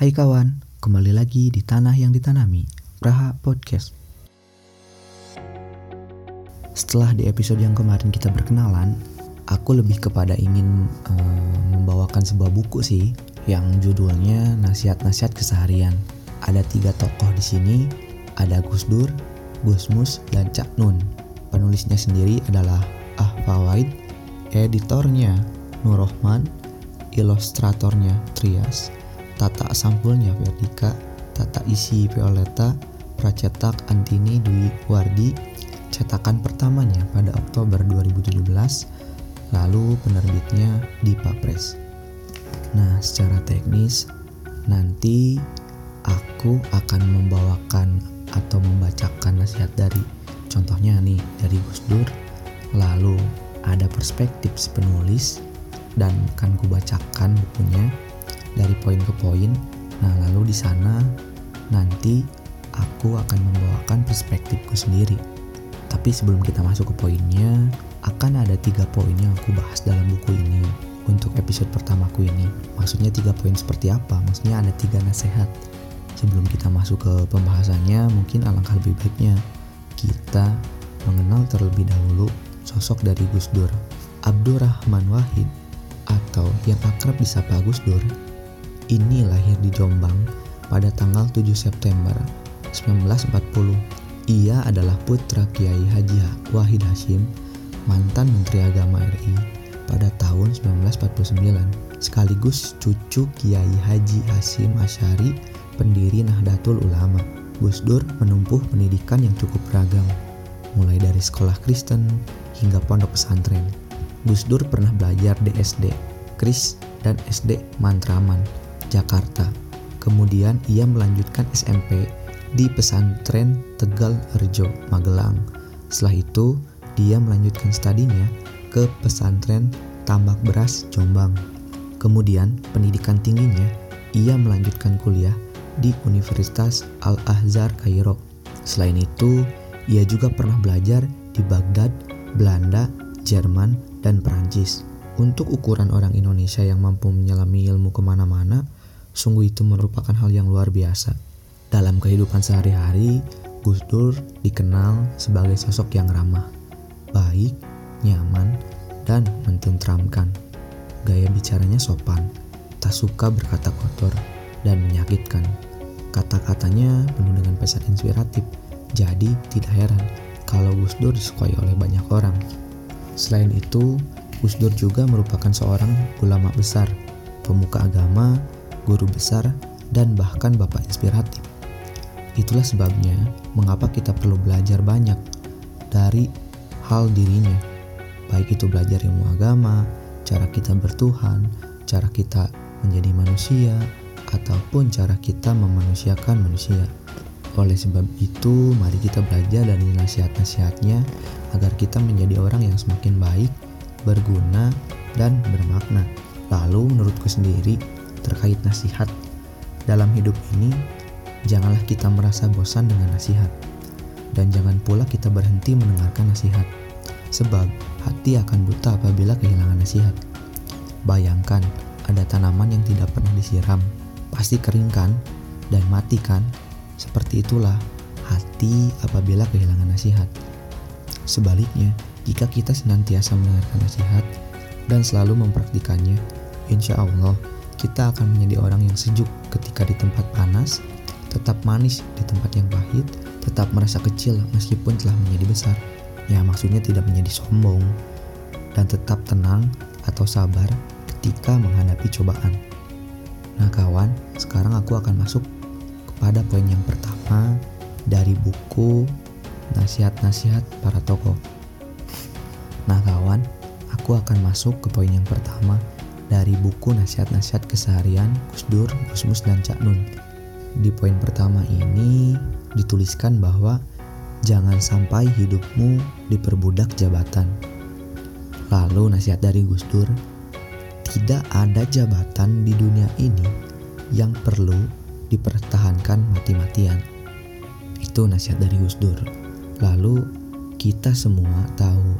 Hai kawan, kembali lagi di Tanah yang Ditanami, Praha Podcast. Setelah di episode yang kemarin kita berkenalan, aku lebih kepada ingin um, membawakan sebuah buku sih yang judulnya Nasihat-Nasihat Keseharian. Ada tiga tokoh di sini, ada Gus Dur, Gus Mus, dan Cak Nun. Penulisnya sendiri adalah Ah Fawaid, editornya Nur Rohman, ilustratornya Trias, tata sampulnya Verdika, tata isi Violeta, pracetak Antini Dwi Wardi, cetakan pertamanya pada Oktober 2017, lalu penerbitnya di Papres. Nah, secara teknis nanti aku akan membawakan atau membacakan nasihat dari contohnya nih dari Gus Dur, lalu ada perspektif penulis dan akan kubacakan bukunya dari poin ke poin. Nah, lalu di sana nanti aku akan membawakan perspektifku sendiri. Tapi sebelum kita masuk ke poinnya, akan ada tiga poin yang aku bahas dalam buku ini untuk episode pertamaku ini. Maksudnya tiga poin seperti apa? Maksudnya ada tiga nasihat. Sebelum kita masuk ke pembahasannya, mungkin alangkah lebih baiknya kita mengenal terlebih dahulu sosok dari Gus Dur. Abdurrahman Wahid atau yang akrab disapa Gus Dur ini lahir di Jombang pada tanggal 7 September 1940. Ia adalah putra Kiai Haji Wahid Hashim, mantan Menteri Agama RI pada tahun 1949, sekaligus cucu Kiai Haji Hashim Asyari, pendiri Nahdlatul Ulama. Gus Dur menempuh pendidikan yang cukup beragam, mulai dari sekolah Kristen hingga pondok pesantren. Gus Dur pernah belajar di SD, Kris, dan SD Mantraman Jakarta. Kemudian ia melanjutkan SMP di pesantren Tegal Rejo, Magelang. Setelah itu, dia melanjutkan studinya ke pesantren Tambak Beras, Jombang. Kemudian, pendidikan tingginya, ia melanjutkan kuliah di Universitas Al-Azhar Kairo. Selain itu, ia juga pernah belajar di Baghdad, Belanda, Jerman, dan Perancis. Untuk ukuran orang Indonesia yang mampu menyelami ilmu ke mana-mana, Sungguh itu merupakan hal yang luar biasa. Dalam kehidupan sehari-hari, Gus Dur dikenal sebagai sosok yang ramah, baik, nyaman, dan mententramkan. Gaya bicaranya sopan, tak suka berkata kotor, dan menyakitkan. Kata-katanya penuh dengan pesan inspiratif, jadi tidak heran kalau Gus Dur disukai oleh banyak orang. Selain itu, Gus Dur juga merupakan seorang ulama besar, pemuka agama, guru besar, dan bahkan bapak inspiratif. Itulah sebabnya mengapa kita perlu belajar banyak dari hal dirinya, baik itu belajar ilmu agama, cara kita bertuhan, cara kita menjadi manusia, ataupun cara kita memanusiakan manusia. Oleh sebab itu, mari kita belajar dari nasihat-nasihatnya agar kita menjadi orang yang semakin baik, berguna, dan bermakna. Lalu menurutku sendiri, terkait nasihat. Dalam hidup ini, janganlah kita merasa bosan dengan nasihat. Dan jangan pula kita berhenti mendengarkan nasihat. Sebab hati akan buta apabila kehilangan nasihat. Bayangkan, ada tanaman yang tidak pernah disiram. Pasti keringkan dan matikan. Seperti itulah hati apabila kehilangan nasihat. Sebaliknya, jika kita senantiasa mendengarkan nasihat dan selalu mempraktikannya, insya Allah kita akan menjadi orang yang sejuk ketika di tempat panas, tetap manis di tempat yang pahit, tetap merasa kecil meskipun telah menjadi besar. Ya, maksudnya tidak menjadi sombong dan tetap tenang atau sabar ketika menghadapi cobaan. Nah, kawan, sekarang aku akan masuk kepada poin yang pertama dari buku Nasihat-nasihat para tokoh. Nah, kawan, aku akan masuk ke poin yang pertama dari buku nasihat-nasihat keseharian Gus Dur, Gus Mus, dan Cak Nun. Di poin pertama ini dituliskan bahwa jangan sampai hidupmu diperbudak jabatan. Lalu nasihat dari Gus Dur, tidak ada jabatan di dunia ini yang perlu dipertahankan mati-matian. Itu nasihat dari Gus Dur. Lalu kita semua tahu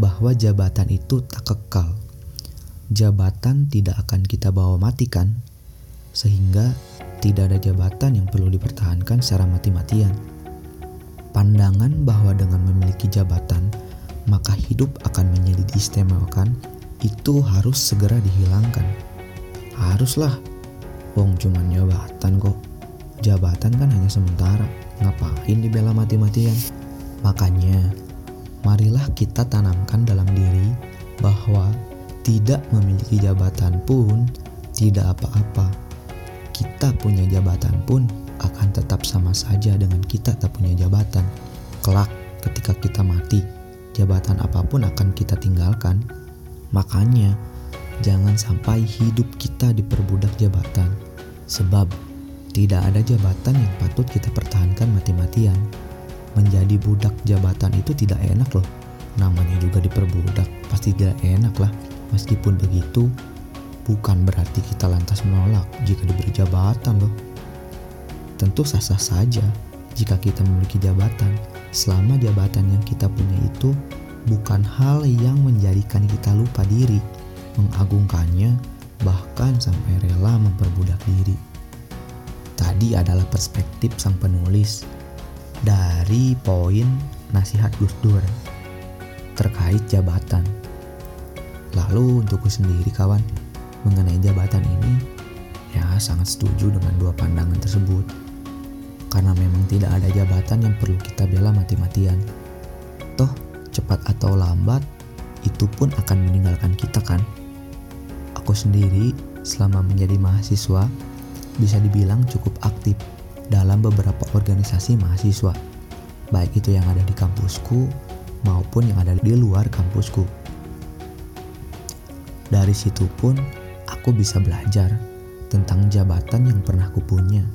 bahwa jabatan itu tak kekal jabatan tidak akan kita bawa matikan, sehingga tidak ada jabatan yang perlu dipertahankan secara mati-matian. Pandangan bahwa dengan memiliki jabatan, maka hidup akan menjadi diistimewakan, itu harus segera dihilangkan. Haruslah, wong cuman jabatan kok. Jabatan kan hanya sementara, ngapain dibela mati-matian? Makanya, marilah kita tanamkan dalam diri bahwa tidak memiliki jabatan pun tidak apa-apa. Kita punya jabatan pun akan tetap sama saja dengan kita tak punya jabatan. Kelak ketika kita mati, jabatan apa pun akan kita tinggalkan. Makanya, jangan sampai hidup kita diperbudak jabatan. Sebab tidak ada jabatan yang patut kita pertahankan mati-matian. Menjadi budak jabatan itu tidak enak loh. Namanya juga diperbudak, pasti tidak enak lah. Meskipun begitu, bukan berarti kita lantas menolak jika diberi jabatan loh. Tentu sah-sah saja jika kita memiliki jabatan, selama jabatan yang kita punya itu bukan hal yang menjadikan kita lupa diri, mengagungkannya, bahkan sampai rela memperbudak diri tadi adalah perspektif sang penulis dari poin nasihat Gus Dur terkait jabatan. Lalu untukku sendiri kawan, mengenai jabatan ini, ya sangat setuju dengan dua pandangan tersebut. Karena memang tidak ada jabatan yang perlu kita bela mati-matian. Toh, cepat atau lambat, itu pun akan meninggalkan kita kan? Aku sendiri selama menjadi mahasiswa bisa dibilang cukup aktif dalam beberapa organisasi mahasiswa, baik itu yang ada di kampusku maupun yang ada di luar kampusku. Dari situ pun aku bisa belajar tentang jabatan yang pernah kupunya.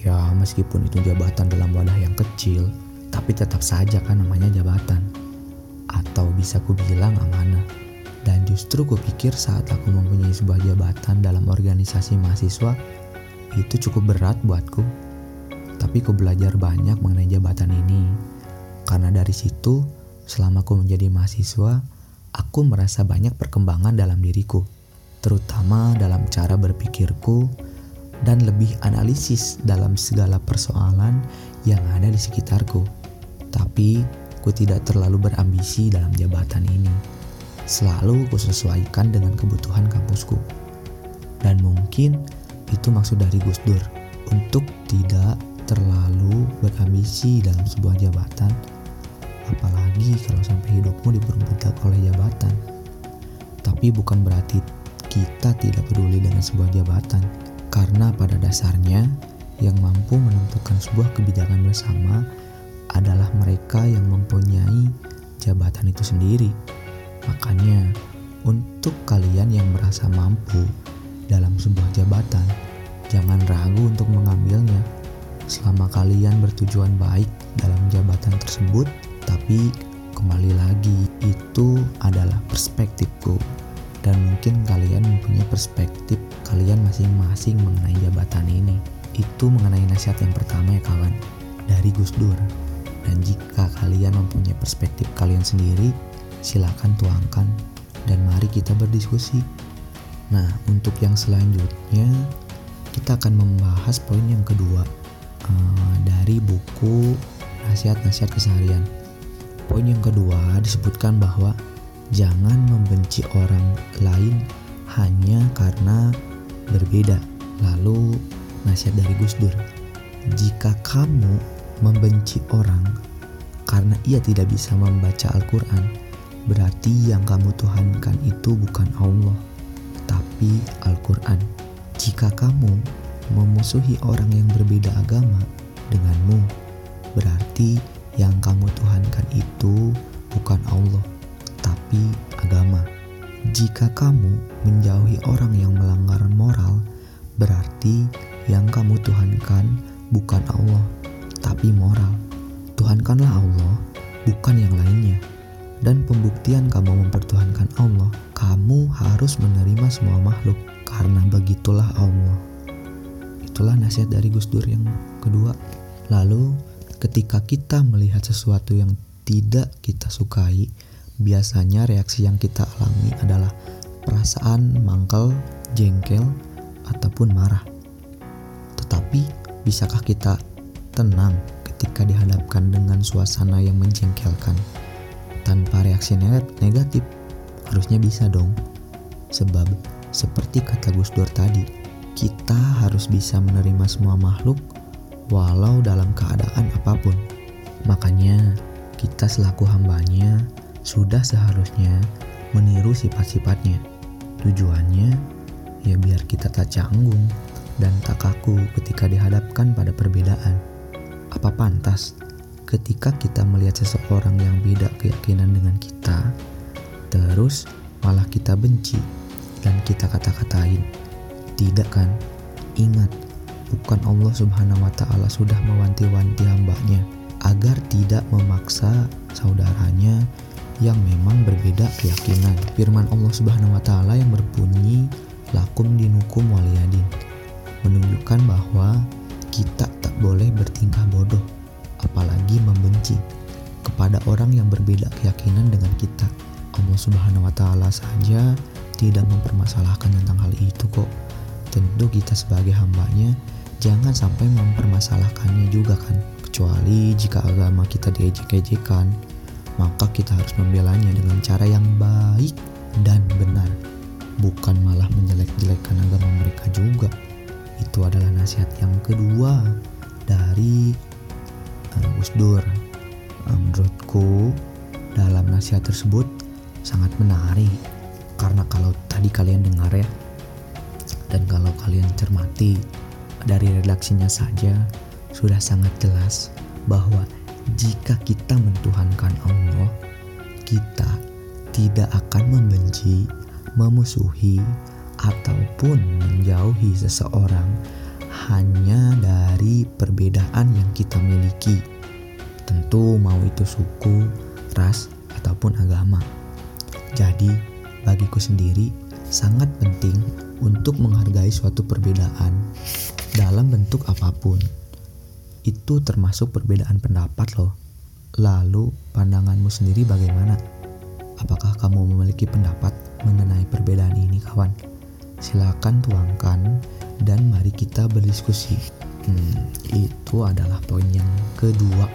Ya, meskipun itu jabatan dalam wadah yang kecil, tapi tetap saja kan namanya jabatan. Atau bisa ku bilang amanah. Dan justru kupikir saat aku mempunyai sebuah jabatan dalam organisasi mahasiswa, itu cukup berat buatku. Tapi ku belajar banyak mengenai jabatan ini. Karena dari situ, selama ku menjadi mahasiswa, aku merasa banyak perkembangan dalam diriku. Terutama dalam cara berpikirku dan lebih analisis dalam segala persoalan yang ada di sekitarku. Tapi, ku tidak terlalu berambisi dalam jabatan ini. Selalu kusesuaikan dengan kebutuhan kampusku. Dan mungkin itu maksud dari Gus Dur untuk tidak terlalu berambisi dalam sebuah jabatan apalagi kalau sampai hidupmu diperbudak oleh jabatan. Tapi bukan berarti kita tidak peduli dengan sebuah jabatan. Karena pada dasarnya yang mampu menentukan sebuah kebijakan bersama adalah mereka yang mempunyai jabatan itu sendiri. Makanya untuk kalian yang merasa mampu dalam sebuah jabatan, jangan ragu untuk mengambilnya. Selama kalian bertujuan baik dalam jabatan tersebut, tapi kembali lagi itu adalah perspektifku dan mungkin kalian mempunyai perspektif kalian masing-masing mengenai jabatan ini. Itu mengenai nasihat yang pertama ya kawan dari Gus Dur. Dan jika kalian mempunyai perspektif kalian sendiri, silakan tuangkan dan mari kita berdiskusi. Nah, untuk yang selanjutnya kita akan membahas poin yang kedua uh, dari buku nasihat-nasihat keseharian. Poin yang kedua disebutkan bahwa jangan membenci orang lain hanya karena berbeda. Lalu nasihat dari Gus Dur, jika kamu membenci orang karena ia tidak bisa membaca Al-Quran, berarti yang kamu tuhankan itu bukan Allah tapi Al-Quran. Jika kamu memusuhi orang yang berbeda agama denganmu, berarti yang kamu tuhankan itu bukan Allah, tapi agama. Jika kamu menjauhi orang yang melanggar moral, berarti yang kamu tuhankan bukan Allah, tapi moral. Tuhankanlah Allah, bukan yang lainnya. Dan pembuktian kamu mempertuhankan Allah, kamu harus menerima semua makhluk karena begitulah Allah. Itulah nasihat dari Gus Dur yang kedua. Lalu ketika kita melihat sesuatu yang tidak kita sukai, biasanya reaksi yang kita alami adalah perasaan mangkel, jengkel, ataupun marah. Tapi bisakah kita tenang ketika dihadapkan dengan suasana yang menjengkelkan tanpa reaksi negatif? Harusnya bisa dong. Sebab seperti kata Gus Dur tadi, kita harus bisa menerima semua makhluk walau dalam keadaan apa pun. Makanya kita selaku hambanya sudah seharusnya meniru sifat-sifatnya. Tujuannya ya biar kita tak canggung dan tak kaku ketika dihadapkan pada perbedaan. Apa pantas ketika kita melihat seseorang yang beda keyakinan dengan kita, terus malah kita benci dan kita kata-katain? Tidak kan? Ingat, bukan Allah Subhanahu wa taala sudah mewanti-wanti hambanya agar tidak memaksa saudaranya yang memang berbeda keyakinan. Firman Allah Subhanahu wa taala yang berbunyi lakum dinukum waliyadin menunjukkan bahwa kita tak boleh bertingkah bodoh apalagi membenci kepada orang yang berbeda keyakinan dengan kita. Allah Subhanahu wa taala saja tidak mempermasalahkan tentang hal itu kok. Tentu kita sebagai hambanya jangan sampai mempermasalahkannya juga kan. Kecuali jika agama kita diejek-ejekan, maka kita harus membelanya dengan cara yang baik dan benar, bukan malah menjelek-jelekkan agama mereka juga. Itu adalah nasihat yang kedua dari uh, Gus Dur. Uh, menurutku dalam nasihat tersebut sangat menarik karena kalau tadi kalian dengar ya dan kalau kalian cermati dari redaksinya saja sudah sangat jelas bahwa jika kita mentuhankan Allah, kita tidak akan membenci, memusuhi, ataupun menjauhi seseorang hanya dari perbedaan yang kita miliki. Tentu mau itu suku, ras, ataupun agama. Jadi, bagiku sendiri sangat penting untuk menghargai suatu perbedaan dalam bentuk apa pun itu termasuk perbedaan pendapat loh. Lalu pandanganmu sendiri bagaimana? Apakah kamu memiliki pendapat mengenai perbedaan ini kawan? Silakan tuangkan dan mari kita berdiskusi. Hmm, itu adalah poin yang kedua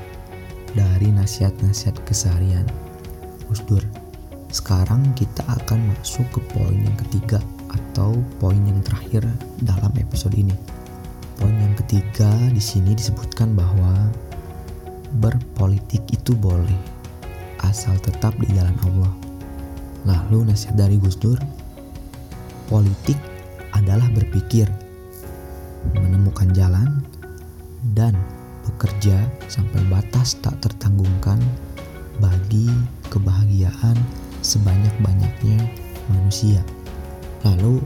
dari nasihat-nasihat keseharian. Dur, sekarang kita akan masuk ke poin yang ketiga atau poin yang terakhir dalam episode ini. Poin yang ketiga di sini disebutkan bahwa berpolitik itu boleh asal tetap di jalan Allah. Lalu nasihat dari Gus Dur, politik adalah berpikir, menemukan jalan, dan bekerja sampai batas tak tertanggungkan bagi kebahagiaan sebanyak-banyaknya manusia. Lalu,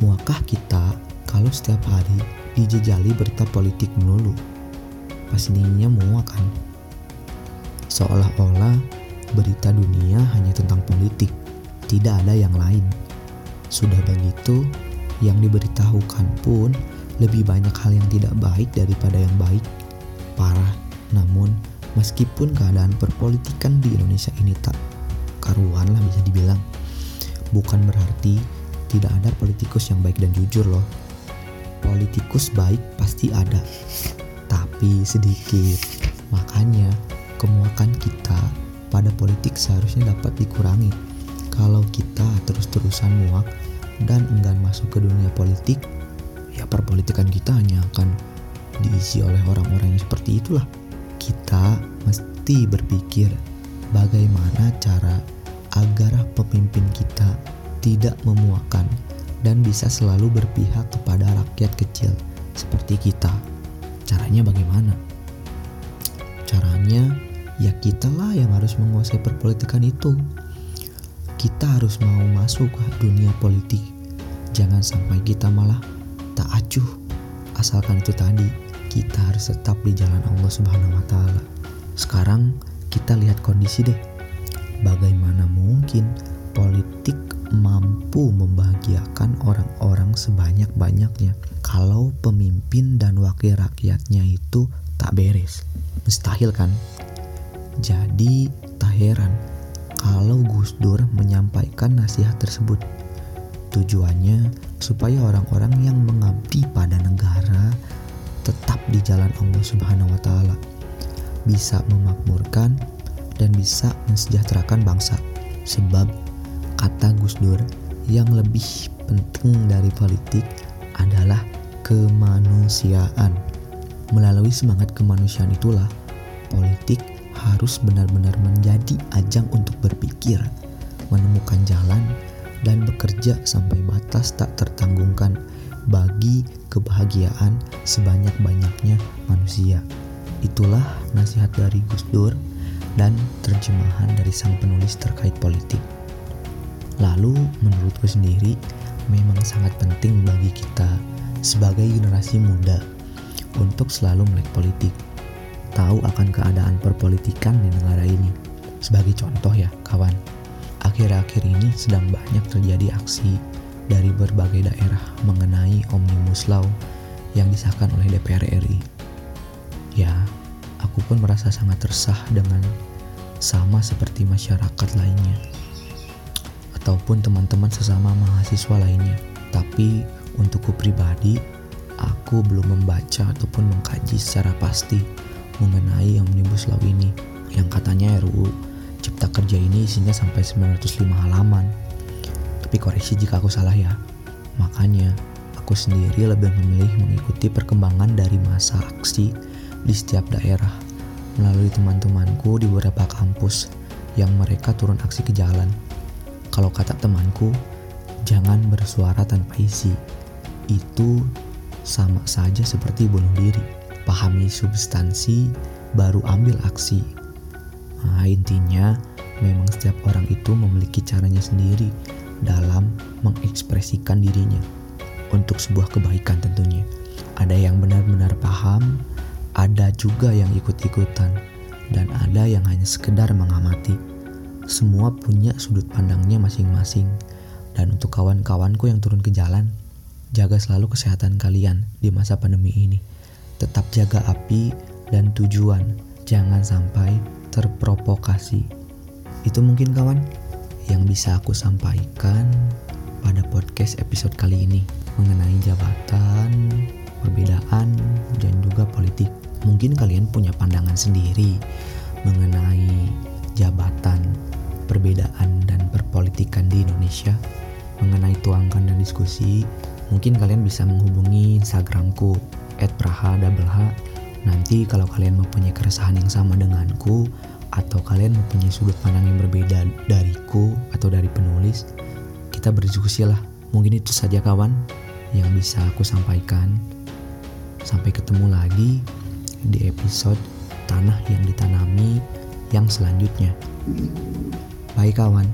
muakah kita kalau setiap hari dijejali berita politik melulu. Pastinya muak kan? Seolah-olah berita dunia hanya tentang politik, tidak ada yang lain. Sudah begitu, yang diberitahukan pun lebih banyak hal yang tidak baik daripada yang baik. Parah, namun meskipun keadaan perpolitikan di Indonesia ini tak karuan lah bisa dibilang, bukan berarti tidak ada politikus yang baik dan jujur loh politikus baik pasti ada, tapi sedikit. Makanya, kemuakan kita pada politik seharusnya dapat dikurangi. Kalau kita terus-terusan muak dan enggan masuk ke dunia politik, ya perpolitikan kita hanya akan diisi oleh orang-orang yang seperti itulah. Kita mesti berpikir bagaimana cara agar pemimpin kita tidak memuakan dan bisa selalu berpihak kepada rakyat kecil seperti kita. Caranya bagaimana? Caranya ya kitalah yang harus menguasai perpolitikan itu. Kita harus mau masuk ke dunia politik. Jangan sampai kita malah tak acuh. Asalkan itu tadi, kita harus tetap di jalan Allah Subhanahu wa taala. Sekarang kita lihat kondisi deh. Bagaimana mungkin politik mampu membahagiakan orang-orang sebanyak-banyaknya kalau pemimpin dan wakil rakyatnya itu tak beres. Mustahil kan? Jadi tak heran kalau Gus Dur menyampaikan nasihat tersebut. Tujuannya supaya orang-orang yang mengabdi pada negara di jalan Allah Subhanahu wa taala. Bisa memakmurkan dan bisa mensejahterakan bangsa. Sebab kata Gus Dur yang lebih penting dari politik adalah kemanusiaan. Melalui semangat kemanusiaan itulah politik harus benar-benar menjadi ajang untuk berpikir, menemukan jalan, dan bekerja sampai batas tak tertanggungkan bagi kebahagiaan sebanyak-banyaknya manusia. Itulah nasihat dari Gus Dur dan terjemahan dari sang penulis terkait politik. Lalu menurutku sendiri memang sangat penting bagi kita sebagai generasi muda untuk selalu melek politik, tahu akan keadaan perpolitikan di negara ini. Sebagai contoh ya, kawan, akhir-akhir ini sedang banyak terjadi aksi dari berbagai daerah mengenai Omnibus Law yang disahkan oleh DPR RI. Ya, aku pun merasa sangat resah dengan sama seperti masyarakat lainnya ataupun teman-teman sesama mahasiswa lainnya. Tapi untukku pribadi, aku belum membaca ataupun mengkaji secara pasti mengenai Omnibus Law ini yang katanya RUU Cipta Kerja ini isinya sampai 905 halaman. Tapi koreksi jika aku salah ya. Makanya, aku sendiri lebih memilih mengikuti perkembangan dari masa aksi di setiap daerah melalui teman-temanku di beberapa kampus yang mereka turun aksi ke jalan kalau kata temanku, jangan bersuara tanpa isi. Itu sama saja seperti bunuh diri. Pahami substansi, baru ambil aksi. Nah, intinya, memang setiap orang itu memiliki caranya sendiri dalam mengekspresikan dirinya untuk sebuah kebaikan tentunya. Ada yang benar-benar paham, ada juga yang ikut-ikutan, dan ada yang hanya sekedar mengamati semua punya sudut pandangnya masing-masing. Dan untuk kawan-kawanku yang turun ke jalan, jaga selalu kesehatan kalian di masa pandemi ini. Tetap jaga api dan tujuan, jangan sampai terprovokasi. Itu mungkin kawan yang bisa aku sampaikan pada podcast episode kali ini mengenai jabatan, perbedaan, dan juga politik. Mungkin kalian punya pandangan sendiri mengenai jabatan perbedaan dan perpolitikan di Indonesia mengenai tuangkan dan diskusi, mungkin kalian bisa menghubungi Instagramku @praha_h. Nanti kalau kalian mempunyai keresahan yang sama denganku atau kalian mempunyai sudut pandang yang berbeda dariku atau dari penulis, kita berdiskusi lah. Mungkin itu saja kawan yang bisa aku sampaikan. Sampai ketemu lagi di episode Tanah yang Ditanami yang selanjutnya. Bye kawan.